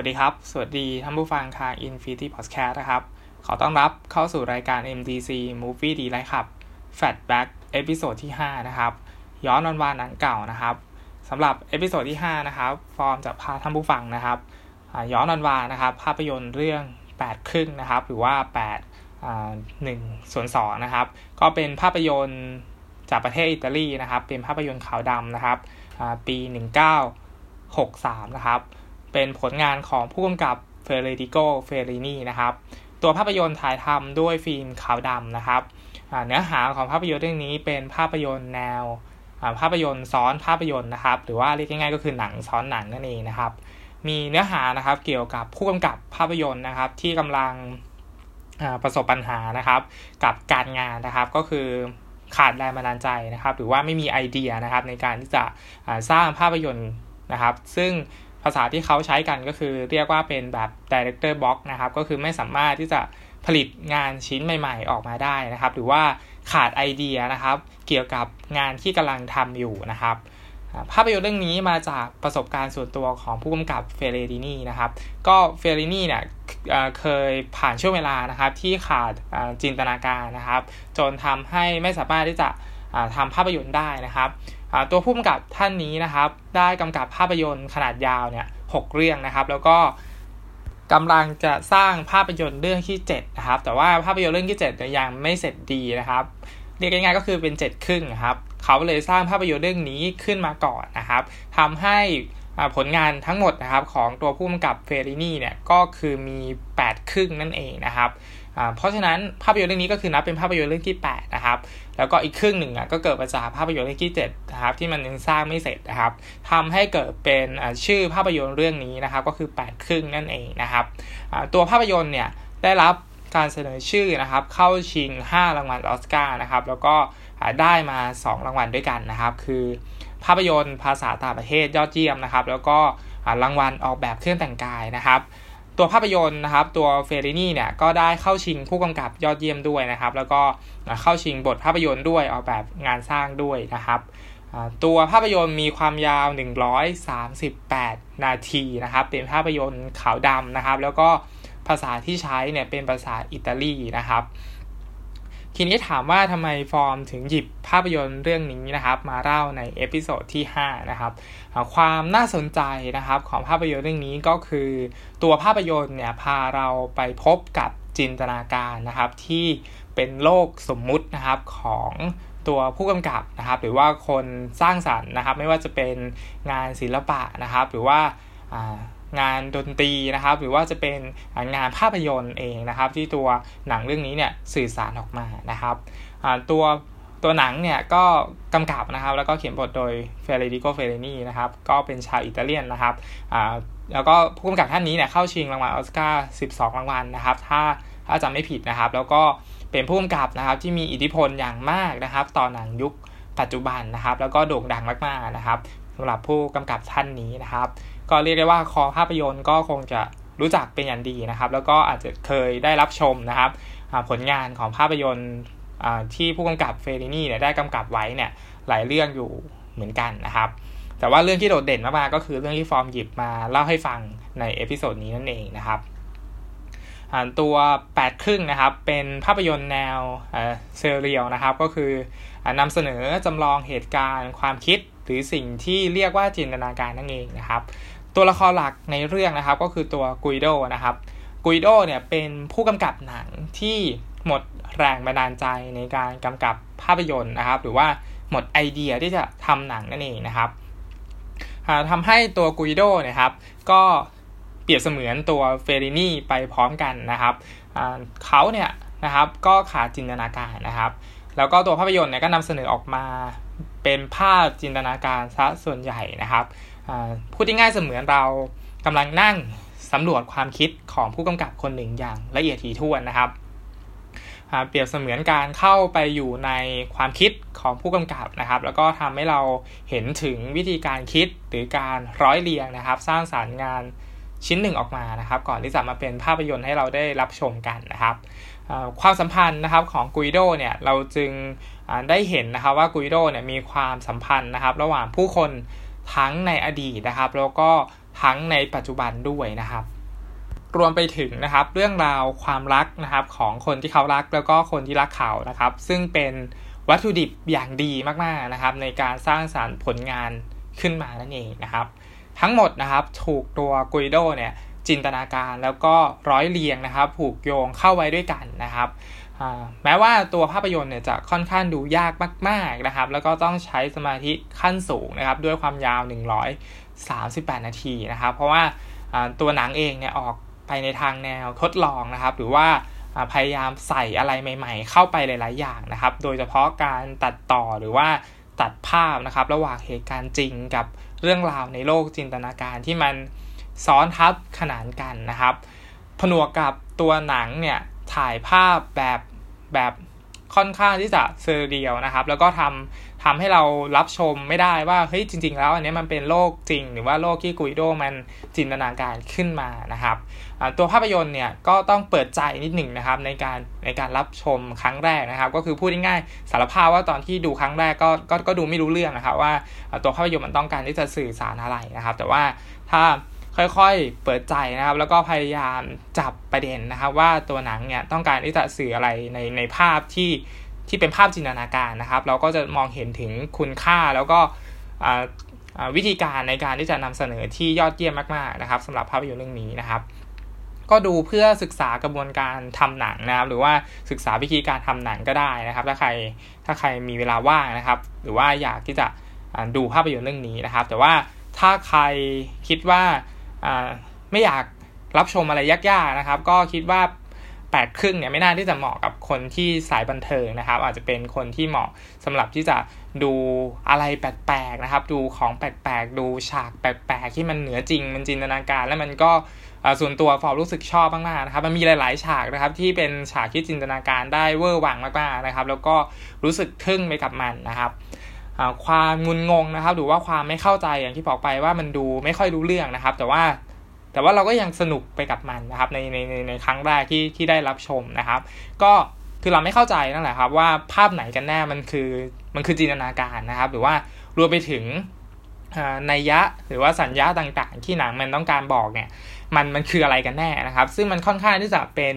วัสดีครับ สวัสดีท่านผู้ฟังเครือ Infinity Podcast นะครับ ขอต้อนรับเข้าสู่รายการ MDC Movie Delight Club Flashback episode ที่ 5 นะครับ ย้อนวันวานหนังเก่านะครับสำหรับ episode ที่ 5 นะครับ ฟอร์มจะพาท่านผู้ฟังนะครับ ย้อนวันวานนะครับ ภาพยนตร์เรื่อง 8 ครึ่งนะครับ หรือว่า 8 1ส่วน2นะครับ ก็เป็นภาพยนตร์จากประเทศอิตาลีนะครับ เป็นภาพยนตร์ขาวดำนะครับ ปี 1963 นะครับ เป็นผลงานของผู้กำกับเฟเดริโกเฟลลินีนะครับ ตัวภาพยนตร์ถ่ายทำด้วยฟิล์มขาวดำนะครับ เนื้อหาของภาพยนตร์เรื่องนี้เป็นภาพยนตร์แนวภาพยนตร์ซ้อนภาพยนตร์นะครับ หรือว่าเรียกง่ายๆก็คือหนังซ้อนหนังนั่นเองนะครับ มีเนื้อหานะครับเกี่ยวกับผู้กำกับภาพยนตร์นะครับ ที่กำลังประสบปัญหานะครับ กับการงานนะครับก็คือขาดแรงบันดาลใจนะครับ หรือว่าไม่มีไอเดียนะครับในการที่จะสร้างภาพยนตร์นะครับ ซึ่ง ภาษาที่เขาใช้กันก็คือเรียกว่าเป็นแบบ director box นะครับ ก็คือไม่สามารถที่จะผลิตงานชิ้นใหม่ ๆ ออกมาได้นะครับ หรือว่าขาดไอเดียนะครับ เกี่ยวกับงานที่กำลังทำอยู่นะครับ ภาพยนตร์เรื่องนี้มาจากประสบการณ์ส่วนตัวของผู้กำกับเฟเรดินีนะครับ ก็เฟเรดินีเนี่ยเคยผ่านช่วงเวลานะครับที่ขาดจินตนาการนะครับ จนทำให้ไม่สามารถที่จะทำภาพยนตร์ได้นะครับ ตัวผู้กำกับท่านนี้นะครับ ได้กำกับภาพยนตร์ขนาดยาวเนี่ยหเรื่องนะครับ แล้วก็กำลังจะสร้างภาพยนตร์เรื่องที่7นะครับ แต่ว่าภาพยนตร์เรื่องที่7เนี่ยยังไม่เสร็จดีนะครับ เรียกง่ายๆก็คือเป็น7ครึ่งครับ เขาเลยสร้างภาพยนตร์เรื่องนี้ขึ้นมาก่อนนะครับทำให้ ผลงานทั้งหมดนะครับของตัวผู้กำกับเฟรินีเนี่ยก็คือมี 8 ครึ่งนั่นเองนะครับเพราะฉะนั้นภาพยนตร์เรื่องนี้ก็คือนับเป็นภาพยนตร์เรื่องที่ 8 นะครับ แล้วก็อีกครึ่งหนึ่งอะก็เกิดมาจากภาพยนตร์เรื่องที่7นะครับที่มันยังสร้างไม่เสร็จนะครับทำให้เกิดเป็นชื่อภาพยนตร์เรื่องนี้นะครับก็คือ 8 ครึ่งนั่นเองนะครับตัวภาพยนตร์เนี่ยได้รับการเสนอชื่อนะครับเข้าชิง 5 รางวัลออสการ์นะครับแล้วก็ได้มา 2 รางวัลด้วยกันนะครับ คือ ภาพยนตร์ภาษาต่างประเทศยอดเยี่ยมนะครับ แล้วก็รางวัลออกแบบเครื่องแต่งกายนะครับ ตัวภาพยนตร์นะครับ ตัวเฟรรินี่เนี่ยก็ได้เข้าชิงผู้กำกับยอดเยี่ยมด้วยนะครับ แล้วก็เข้าชิงบทภาพยนตร์ด้วยออกแบบงานสร้างด้วยนะครับตัวภาพยนตร์มีความยาว 138 นาทีนะครับ เป็นภาพยนตร์ขาวดำนะครับ แล้วก็ภาษาที่ใช้เนี่ยเป็นภาษาอิตาลีนะครับ ทีนี้ถามว่าทำไมฟอร์มถึงหยิบภาพยนตร์เรื่องนี้นะครับ มาเล่าใน episode ที่ 5 นะครับ ความน่าสนใจนะครับของภาพยนตร์เรื่องนี้ก็คือ ตัวภาพยนตร์เนี่ยพาเราไปพบกับจินตนาการนะครับที่เป็นโลกสมมุตินะครับของตัวผู้กำกับนะครับ หรือว่าคนสร้างสรรค์นะครับ ไม่ว่าจะเป็นงานศิลปะนะครับ หรือว่า งานดนตรีนะครับ หรือว่าจะเป็นงานภาพยนตร์เองนะครับ ที่ตัวหนังเรื่องนี้เนี่ยสื่อสารออกมานะครับตัวตัวหนังเนี่ยก็กำกับนะครับ แล้วก็เขียนบทโดยเฟเดริโกเฟลลินีนะครับ ก็เป็นชาวอิตาเลียนนะครับแล้วก็ผู้กำกับท่านนี้เนี่ยเข้าชิงรางวัลออสการ์ 12 รางวัลนะครับ ถ้าถ้าจำไม่ผิดนะครับ แล้วก็เป็นผู้กำกับนะครับที่มีอิทธิพลอย่างมากนะครับ ต่อหนังยุคปัจจุบันนะครับ แล้วก็โด่งดังมากๆนะครับ สำหรับผู้กำกับท่านนี้นะครับ ก็เรียกได้ว่าคอภาพยนตร์ก็คงจะรู้จักเป็นอย่างดีนะครับ แล้วก็อาจจะเคยได้รับชมนะครับผลงานของภาพยนตร์ที่ผู้กำกับเฟลลินีเนี่ยได้กำกับไว้เนี่ยหลายเรื่องอยู่เหมือนกันนะครับ แต่ว่าเรื่องที่โดดเด่นมากๆก็คือเรื่องที่ฟอร์มหยิบมาเล่าให้ฟังใน episode นี้นั่นเองนะครับตัว8ครึ่งนะครับเป็นภาพยนตร์แนว surreal นะครับ ก็คือนำเสนอจำลองเหตุการณ์ความคิด รือสิ่งที่เรียกว่าจินตนาการนั่นเองนะครับ ตัวละครหลักในเรื่องนะครับก็คือตัวกุยโดนะครับกุยโดเนี่ยเป็นผู้กำกับหนังที่หมดแรงบันดาลใจในการกำกับภาพยนตร์นะครับ หรือว่าหมดไอเดียที่จะทำหนังนั่นเองนะครับทำให้ตัวกุยโดเนี่ยครับ ก็เปรียบเสมือนตัวเฟรินี่ไปพร้อมกันนะครับเขาเนี่ยนะครับก็ขาดจินตนาการนะครับ แล้วก็ตัวภาพยนตร์เนี่ยก็นำเสนอออกมาเป็นภาพจินตนาการซะส่วนใหญ่นะครับพูดง่ายๆเสมือนเรากำลังนั่งสำรวจความคิดของผู้กำกับคนหนึ่งอย่างละเอียดถี่ถ้วนนะครับเปรียบเสมือนการเข้าไปอยู่ในความคิดของผู้กำกับนะครับ แล้วก็ทำให้เราเห็นถึงวิธีการคิดหรือการร้อยเรียงนะครับ สร้างสารรค์งานชิ้นหนึ่งออกมานะครับ ก่อนที่จะมาเป็นภาพยนตร์ให้เราได้รับชมกันนะครับ ความสัมพันธ์นะครับของกุยโดเนี่ยเราจึงได้เห็นนะครับว่ากุยโดเนี่ยมีความสัมพันธ์นะครับ ระหว่างผู้คนทั้งในอดีตนะครับ แล้วก็ทั้งในปัจจุบันด้วยนะครับ รวมไปถึงนะครับเรื่องราวความรักนะครับของคนที่เขารักแล้วก็คนที่รักเขานะครับ ซึ่งเป็นวัตถุดิบอย่างดีมากๆนะครับ ในการสร้างสารรค์ผลงานขึ้นมานั่นเองนะครับ ทั้งหมดนะครับถูกตัวกุยโดเนี่ย จินตนาการแล้วก็ร้อยเรียงนะครับ ผูกโยงเข้าไว้ด้วยกันนะครับแม้ว่าตัวภาพยนตร์เนี่ยจะค่อนข้างดูยากมาก ๆนะครับ แล้วก็ต้องใช้สมาธิขั้นสูงนะครับ ด้วยความยาว 138 นาทีนะครับ เพราะว่าตัวหนังเองเนี่ยออกไปในทางแนวทดลองนะครับ หรือว่าพยายามใส่อะไรใหม่ ๆ เข้าไปหลาย ๆ อย่างนะครับ โดยเฉพาะการตัดต่อหรือว่าตัดภาพนะครับ ระหว่างเหตุการณ์จริงกับเรื่องราวในโลกจินตนาการที่มัน ซ้อนทับขนานกันนะครับ ผนวกกับตัวหนังเนี่ยถ่ายภาพแบบแบบค่อนข้างที่จะเซอร์เรียลนะครับ แล้วก็ทำทำให้เรารับชมไม่ได้ว่าเฮ้ยจริง ๆ แล้วอันนี้มันเป็นโลกจริง หรือว่าโลกที่กุยโดมันจินตนาการขึ้นมานะครับ ตัวภาพยนตร์เนี่ยก็ต้องเปิดใจนิดหนึ่งนะครับในการในการรับชมครั้งแรกนะครับ ก็คือพูดง่ายๆสารภาพว่าตอนที่ดูครั้งแรกก็ก็ก็ดูไม่รู้เรื่องนะครับว่าตัวภาพยนตร์มันต้องการที่จะสื่อสารอะไรนะครับ แต่ว่าถ้า ค่อยๆ เปิดใจนะครับ แล้วก็พยายามจับประเด็นนะครับ ว่าตัวหนังเนี่ยต้องการที่จะสื่ออะไรในในภาพที่ที่เป็นภาพจินตนาการนะครับ เราก็จะมองเห็นถึงคุณค่าแล้วก็วิธีการในการที่จะนำเสนอที่ยอดเยี่ยมมากๆนะครับสำหรับภาพยนตร์เรื่องนี้นะครับ ก็ดูเพื่อศึกษากระบวนการทำหนังนะครับ หรือว่าศึกษาวิธีการทำหนังก็ได้นะครับ ถ้าใครถ้าใครมีเวลาว่างนะครับ หรือว่าอยากที่จะดูภาพยนตร์เรื่องนี้นะครับ แต่ว่าถ้าใครคิดว่า ไม่อยากรับชมอะไรยากๆนะครับ ก็คิดว่าแปดครึ่งเนี่ยไม่น่าที่จะเหมาะกับคนที่สายบันเทิงนะครับ อาจจะเป็นคนที่เหมาะสำหรับที่จะดูอะไรแปลกๆนะครับ ดูของแปลกๆดูฉากแปลกๆที่มันเหนือจริงมันจินตนาการ แล้วมันก็ส่วนตัวฟอร์รู้สึกชอบมากๆนะครับ มันมีหลาย ๆ ฉากนะครับที่เป็นฉากที่จินตนาการได้เวอร์วังมากๆนะครับ แล้วก็รู้สึกทึ่งไปกับมันนะครับ ความงุนงงนะครับ หรือว่าความไม่เข้าใจอย่างที่บอกไปว่ามันดูไม่ค่อยรู้เรื่องนะครับ แต่ว่าแต่ว่าเราก็ยังสนุกไปกับมันนะครับในในในในครั้งแรกที่ที่ได้รับชมนะครับ ก็คือเราไม่เข้าใจนั่นแหละครับว่าภาพไหนกันแน่มันคือมันคือจินตนาการนะครับ หรือว่ารวมไปถึงนัยยะหรือว่าสัญญาต่างๆ ที่หนังมันต้องการบอกเนี่ย มันมันคืออะไรกันแน่นะครับ ซึ่งมันค่อนข้างที่จะเป็น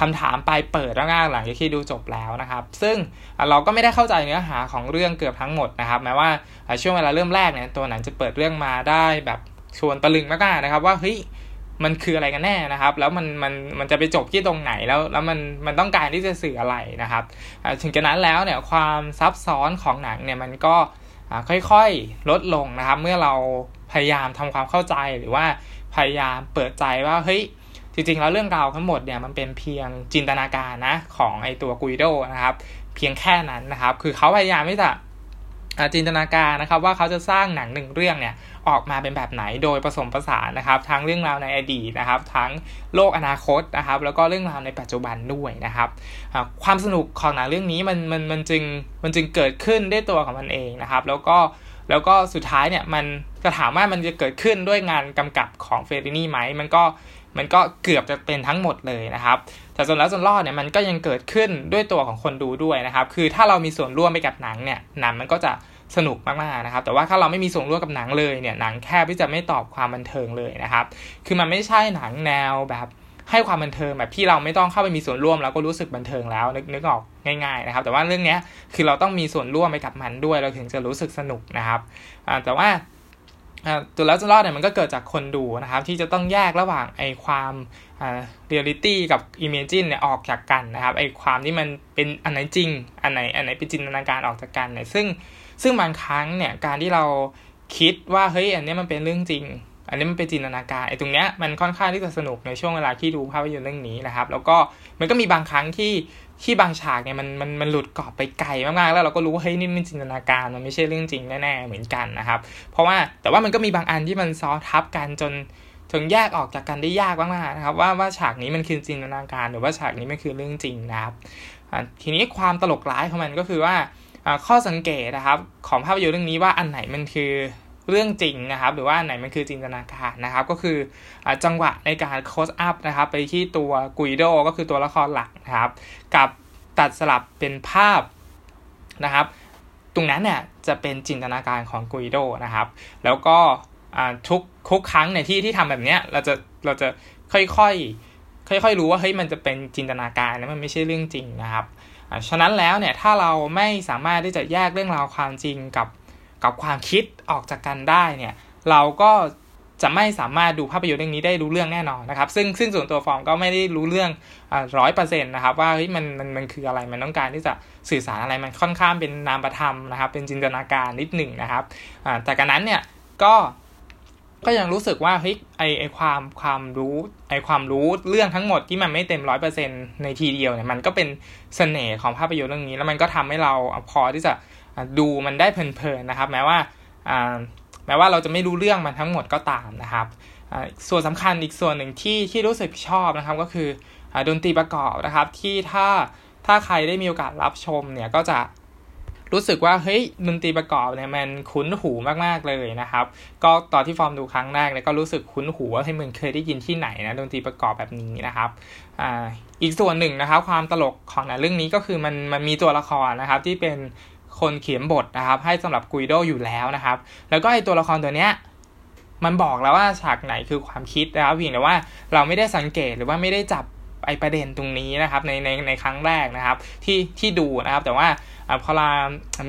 คำถามปลายเปิดมากหลังจากที่ดูจบแล้วนะครับ ซึ่งเราก็ไม่ได้เข้าใจเนื้อหาของเรื่องเกือบทั้งหมดนะครับ แม้ว่าช่วงเวลาเริ่มแรกเนี่ยตัวหนังจะเปิดเรื่องมาได้แบบชวนตะลึงมากๆนะครับ ว่าเฮ้ยมันคืออะไรกันแน่นะครับ แล้วมันมันมันจะไปจบที่ตรงไหนแล้ว แล้วมันมันต้องการที่จะสื่ออะไรนะครับถึงกระนั้นแล้วเนี่ยความซับซ้อนของหนังเนี่ยมันก็ค่อยๆลดลงนะครับ เมื่อเราพยายามทำความเข้าใจหรือว่า พยายามเปิดใจว่าเฮ้ยจริงๆ แล้วเรื่องราวทั้งหมดเนี่ยมันเป็นเพียงจินตนาการนะของไอตัวกุยโดนะครับ เพียงแค่นั้นนะครับ คือเขาพยายามที่จะจินตนาการนะครับว่าเขาจะสร้างหนังหนึ่งเรื่องเนี่ยออกมาเป็นแบบไหนโดยผสมผสานนะครับ ทั้งเรื่องราวในอดีตนะครับ ทั้งโลกอนาคตนะครับ แล้วก็เรื่องราวในปัจจุบันด้วยนะครับ ความสนุกของหนังเรื่องนี้มันมันมันจึงมันจึงเกิดขึ้นด้วยตัวของมันเองนะครับ แล้วก็ แล้วก็สุดท้ายเนี่ยมันจะถามว่ามันจะเกิดขึ้นด้วยงานกำกับของเฟรินี่ไหมมันก็มันก็เกือบจะเป็นทั้งหมดเลยนะครับ แต่ส่วนแล้วส่วนรอดเนี่ยมันก็ยังเกิดขึ้นด้วยตัวของคนดูด้วยนะครับ คือถ้าเรามีส่วนร่วมไปกับหนังเนี่ยหนังมันก็จะสนุกมากๆนะครับ แต่ว่าถ้าเราไม่มีส่วนร่วมกับหนังเลยเนี่ยหนังแค่ที่จะไม่ตอบความบันเทิงเลยนะครับ คือมันไม่ใช่หนังแนวแบบ ให้ความบันเทิงแบบที่เราไม่ต้องเข้าไปมีส่วนร่วมแล้วก็รู้สึกบันเทิงแล้วนึกนึกออกง่ายๆนะครับ แต่ว่าเรื่องนี้คือเราต้องมีส่วนร่วมไปกับมันด้วย เราถึงจะรู้สึกสนุกนะครับแต่ว่าตัวแล้วจะรอดเนี่ยมันก็เกิดจากคนดูนะครับ ที่จะต้องแยกระหว่างไอ้ความเรียลิตี้กับ imagine เนี่ยออกจากกันนะครับไอ้ความที่มันเป็นอันไหนจริง อันไหนอันไหนเป็นจินตนาการออกจากกันเนี่ยซึ่งซึ่งบางครั้งเนี่ยการที่เราคิดว่าเฮ้ยอันนี้มันเป็นเรื่องจริง อันนี้มันเป็นจินตนาการไอ้ตรงเนี้ยมันค่อนข้างที่จะสนุกในช่วงเวลาที่ดูภาพยนตร์เรื่องนี้นะครับ แล้วก็มันก็มีบางครั้งที่ที่บางฉากเนี่ยมันมันมันหลุดกรอบไปไกลมากๆแล้วเราก็รู้ว่าเฮ้ยนี่มันจินตนาการมันไม่ใช่เรื่องจริงแน่ๆเหมือนกันนะครับ เพราะว่าแต่ว่ามันก็มีบางอันที่มันซ้อทับกันจนจนแยกออกจากกันได้ยากมากๆนะครับ ว่าว่าฉากนี้มันคือจินตนาการหรือว่าฉากนี้มันคือเรื่องจริงนะครับทีนี้ความตลกร้ายของมันก็คือว่าข้อสังเกตนะครับ ของภาพยนตร์เรื่องนี้ว่าอันไหนมันคือ เรื่องจริงนะครับ หรือว่าไหนมันคือจินตนาการนะครับ ก็คืออจังหวะในการโคสอัพนะครับ ไปที่ตัวกุยโดก็คือตัวละครหลักนะครับ กับตัดสลับเป็นภาพนะครับ ตรงนั้นเนี่ยจะเป็นจินตนาการของกุยโดนะครับ แล้วก็ทุกทุกครั้งในที่ที่ทำแบบเนี้ยเราจะเราจะค่อยๆค่อยๆรู้ว่าเฮ้ยมันจะเป็นจินตนาการนะมันไม่ใช่เรื่องจริงนะครับฉะนั้นแล้วเนี่ยถ้าเราไม่สามารถที่จะแยกเรื่องราวความจริงกับ กับความคิดออกจากกันได้เนี่ยเราก็จะไม่สามารถดูภาพยนตร์เรื่องนี้ได้รู้เรื่องแน่นอนนะครับ ซึ่งซึ่งส่วนตัวฟอร์มก็ไม่ได้รู้เรื่องร้อยเปอร์เซ็นต์นะครับว่าเฮ้ยมันมันมันคืออะไรมันต้องการที่จะสื่อสารอะไรมันค่อนข้างเป็นนามธรรมนะครับ เป็นจินตนาการนิดหนึ่งนะครับแต่กันนั้นเนี่ยก็ก็ยังรู้สึกว่าเฮ้ยไอไอความความรู้ไอความรู้เรื่องทั้งหมดที่มันไม่เต็มร้อยเปอร์เซ็นในทีเดียวเนี่ยมันก็เป็นเสน่ห์ของภาพยนตร์เรื่องนี้ แล้วมันก็ทำให้เราพอที่จะ ดูมันได้เพลินๆนะครับ แม้ว่าแม้ว่าเราจะไม่รู้เรื่องมันทั้งหมดก็ตามนะครับส่วนสำคัญอีกส่วนหนึ่งที่ที่รู้สึกชอบนะครับก็คือดนตรีประกอบนะครับ ที่ถ้าถ้าใครได้มีโอกาสรับชมเนี่ยก็จะรู้สึกว่าเฮ้ยดนตรีประกอบเนี่ยมันคุ้นหูมากๆเลยนะครับ ก็ตอนที่ฟอร์มดูครั้งแรกเนี่ยก็รู้สึกคุ้นหูว่าให้มึงเคยได้ยินที่ไหนนะดนตรีประกอบแบบนี้นะครับอ่าอีกส่วนหนึ่งนะครับ ความตลกของหนังเรื่องนี้ก็คือมันมันมีตัวละครนะครับที่เป็น คนเขียนบทนะครับ ให้สำหรับกุยโดอยู่แล้วนะครับ แล้วก็ไอตัวละครตัวเนี้ยมันบอกแล้วว่าฉากไหนคือความคิดนะครับเพียงแต่ว่าเราไม่ได้สังเกตหรือว่าไม่ได้จับไอประเด็นตรงนี้นะครับในในในครั้งแรกนะครับ ที่ที่ดูนะครับ แต่ว่าพอเรา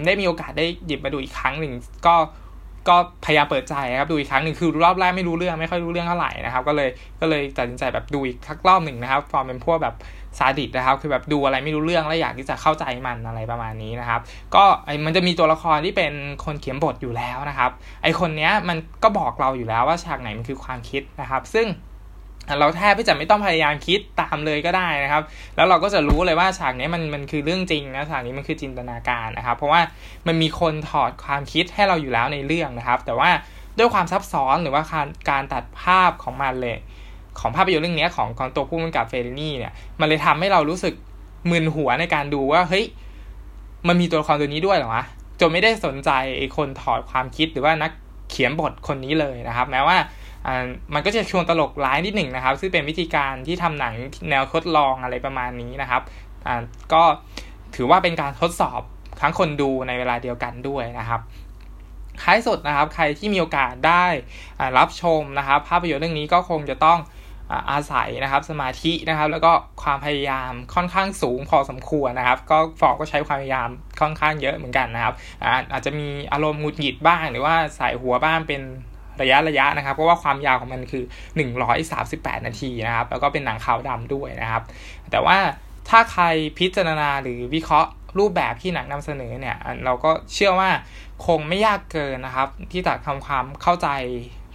ได้มีโอกาสได้หยิบมาดูอีกครั้งหนึ่งก็ ก็พยายามเปิดใจครับดูอีกครั้งหนึ่งคือรอบแรกไม่รู้เรื่องไม่ค่อยรู้เรื่องเท่าไหร่นะครับก็เลยก็เลยตัดสินใจแบบดูอีกสักรอบหนึ่งนะครับฟอร์มเป็นพวกแบบซาดิสนะครับคือแบบดูอะไรไม่รู้เรื่องแล้วอยากที่จะเข้าใจมันอะไรประมาณนี้นะครับ ก็ไอมันจะมีตัวละครที่เป็นคนเขียนบทอยู่แล้วนะครับ ไอคนเนี้ยมันก็บอกเราอยู่แล้วว่าฉากไหนมันคือความคิดนะครับ ซึ่ง เราแทบไม่จะไม่ต้องพยายามคิดตามเลยก็ได้นะครับ แล้วเราก็จะรู้เลยว่าฉากนี้มันมันคือเรื่องจริงนะฉากนี้มันคือจินตนาการนะครับ เพราะว่ามันมีคนถอดความคิดให้เราอยู่แล้วในเรื่องนะครับ แต่ว่าด้วยความซับซ้อนหรือว่าการการตัดภาพของมันเลย ของภาพยนตร์เรื่องนี้ของของตัวผู้กำกับเฟรนี่เนี่ยมันเลยทำให้เรารู้สึกมึนหัวในการดูว่าเฮ้ยมันมีตัวละครตัวนี้ด้วยเหรอวะจนไม่ได้สนใจไอ้คนถอดความคิดหรือว่านักเขียนบทคนนี้เลยนะครับ แม้ว่า มันก็จะชวนตลกร้ายนิดหนึ่งนะครับ ซึ่งเป็นวิธีการที่ทำหนังแนวทดลองอะไรประมาณนี้นะครับก็ถือว่าเป็นการทดสอบทั้งคนดูในเวลาเดียวกันด้วยนะครับท้ายสุดนะครับ ใครที่มีโอกาสได้รับชมนะครับ ภาพยนตร์เรื่องนี้ก็คงจะต้องอาศัยนะครับสมาธินะครับ แล้วก็ความพยายามค่อนข้างสูงพอสมควรนะครับ ก็ฟอกก็ใช้ความพยายามค่อนข้างเยอะเหมือนกันนะครับอาจจะมีอารมณ์หงุดหงิดบ้าง หรือว่าใส่หัวบ้างเป็น ระยะระยะนะครับเพราะว่าความยาวของมันคือ 138 นาทีนะครับแล้วก็เป็นหนังขาวดำด้วยนะครับ แต่ว่าถ้าใครพิจารณาหรือวิเคราะห์รูปแบบที่หนังนำเสนอเนี่ยเราก็เชื่อว่าคงไม่ยากเกินนะครับ ที่จะทำความเข้าใจ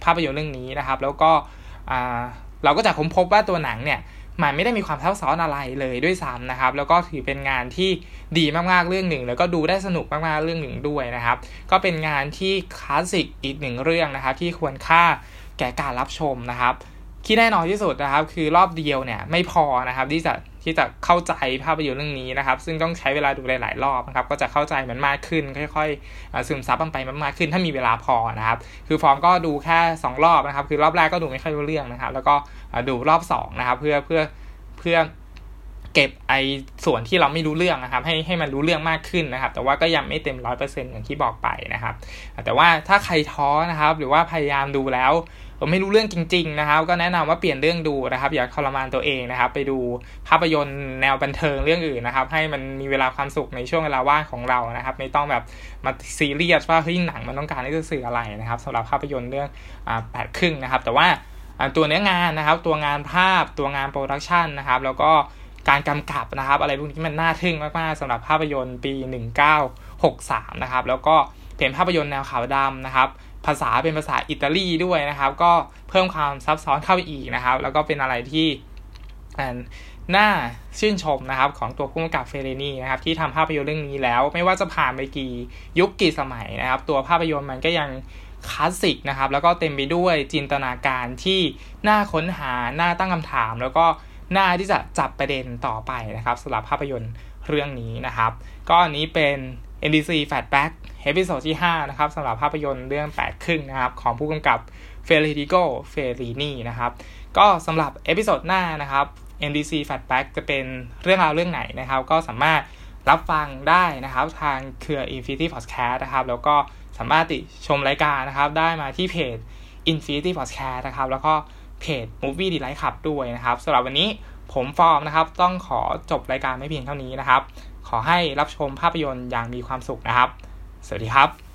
ภาพยนตร์เรื่องนี้นะครับ แล้วก็เราก็จะค้นพบว่าตัวหนังเนี่ย มันไม่ได้มีความซับซ้อนอะไรเลยด้วยซ้ำนะครับ แล้วก็ถือเป็นงานที่ดีมากๆเรื่องหนึ่ง แล้วก็ดูได้สนุกมากๆเรื่องหนึ่งด้วยนะครับ ก็เป็นงานที่คลาสสิกอีกหนึ่งเรื่องนะครับ ที่ควรค่าแก่การรับชมนะครับที่แน่นอนที่สุดนะครับ คือรอบเดียวเนี่ยไม่พอนะครับที่จะ ที่จะเข้าใจภาพยนตร์เรื่องนี้นะครับ ซึ่งต้องใช้เวลาดูหลาย ๆ รอบนะครับ ก็จะเข้าใจมันมากขึ้น ค่อยๆซึมซับมันไปมากขึ้น ถ้ามีเวลาพอนะครับ คือฟอร์มก็ดูแค่ 2 รอบนะครับ คือรอบแรกก็ดูไม่ค่อยรู้เรื่องนะครับ แล้วก็ดูรอบ2นะครับ เพื่อเพื่อเพื่อเก็บไอ้ส่วนที่เราไม่รู้เรื่องนะครับ ให้ให้มันรู้เรื่องมากขึ้นนะครับ แต่ว่าก็ยังไม่เต็มร้อยเปอร์เซ็นต์อย่างที่บอกไปนะครับ แต่ว่าถ้าใครท้อนะครับ หรือว่าพยายามดูแล้ว ผมไม่รู้เรื่องจริง ๆ นะครับ ก็แนะนำว่าเปลี่ยนเรื่องดูนะครับ อย่าทรมานตัวเองนะครับ ไปดูภาพยนตร์แนวบันเทิงเรื่องอื่นนะครับ ให้มันมีเวลาความสุขในช่วงเวลาว่างของเรานะครับ ไม่ต้องแบบมาซีเรียสว่าเฮ้ยหนังมันต้องการที่จะสื่ออะไรนะครับสำหรับภาพยนตร์เรื่องอ่าแปดครึ่งนะครับ แต่ว่าตัวเนื้องานนะครับ ตัวงานภาพตัวงาน production นะครับ แล้วก็การกำกับนะครับ อะไรพวกนี้มันน่าทึ่งมากๆสำหรับภาพยนตร์ปี 1963 นะครับ แล้วก็เป็นภาพยนตร์แนวขาวดำนะครับ ภาษาเป็นภาษาอิตาลีด้วยนะครับ ก็เพิ่มความซับซ้อนเข้าไปอีกนะครับ แล้วก็เป็นอะไรที่น่าชื่นชมนะครับของตัวผู้กำกับเฟเรนีนะครับที่ทำภาพยนตร์เรื่องนี้แล้ว ไม่ว่าจะผ่านไปกี่ยุคกี่สมัยนะครับ ตัวภาพยนตร์มันก็ยังคลาสสิกนะครับ แล้วก็เต็มไปด้วยจินตนาการที่น่าค้นหาน่าตั้งคำถาม แล้วก็น่าที่จะจับประเด็นต่อไปนะครับสำหรับภาพยนตร์เรื่องนี้นะครับ ก็อันนี้เป็น NDC Fatback เอพิโซดที่ 5 นะครับสำหรับภาพยนตร์เรื่อง8ครึ่งนะครับ ของผู้กำกับเฟเดริโกเฟลลินีนะครับ ก็สำหรับ episode หน้านะครับ MDC Flashback จะเป็นเรื่องราวเรื่องไหนนะครับ ก็สามารถรับฟังได้นะครับ ทางเครือ Infinity Podcast นะครับ แล้วก็สามารถติชมรายการนะครับ ได้มาที่เพจ Infinity Podcast นะครับ แล้วก็เพจ Movie Delight Club ด้วยนะครับสำหรับวันนี้ผมฟอร์มนะครับ ต้องขอจบรายการไม่เพียงเท่านี้นะครับ ขอให้รับชมภาพยนตร์อย่างมีความสุขนะครับ สวัสดีครับ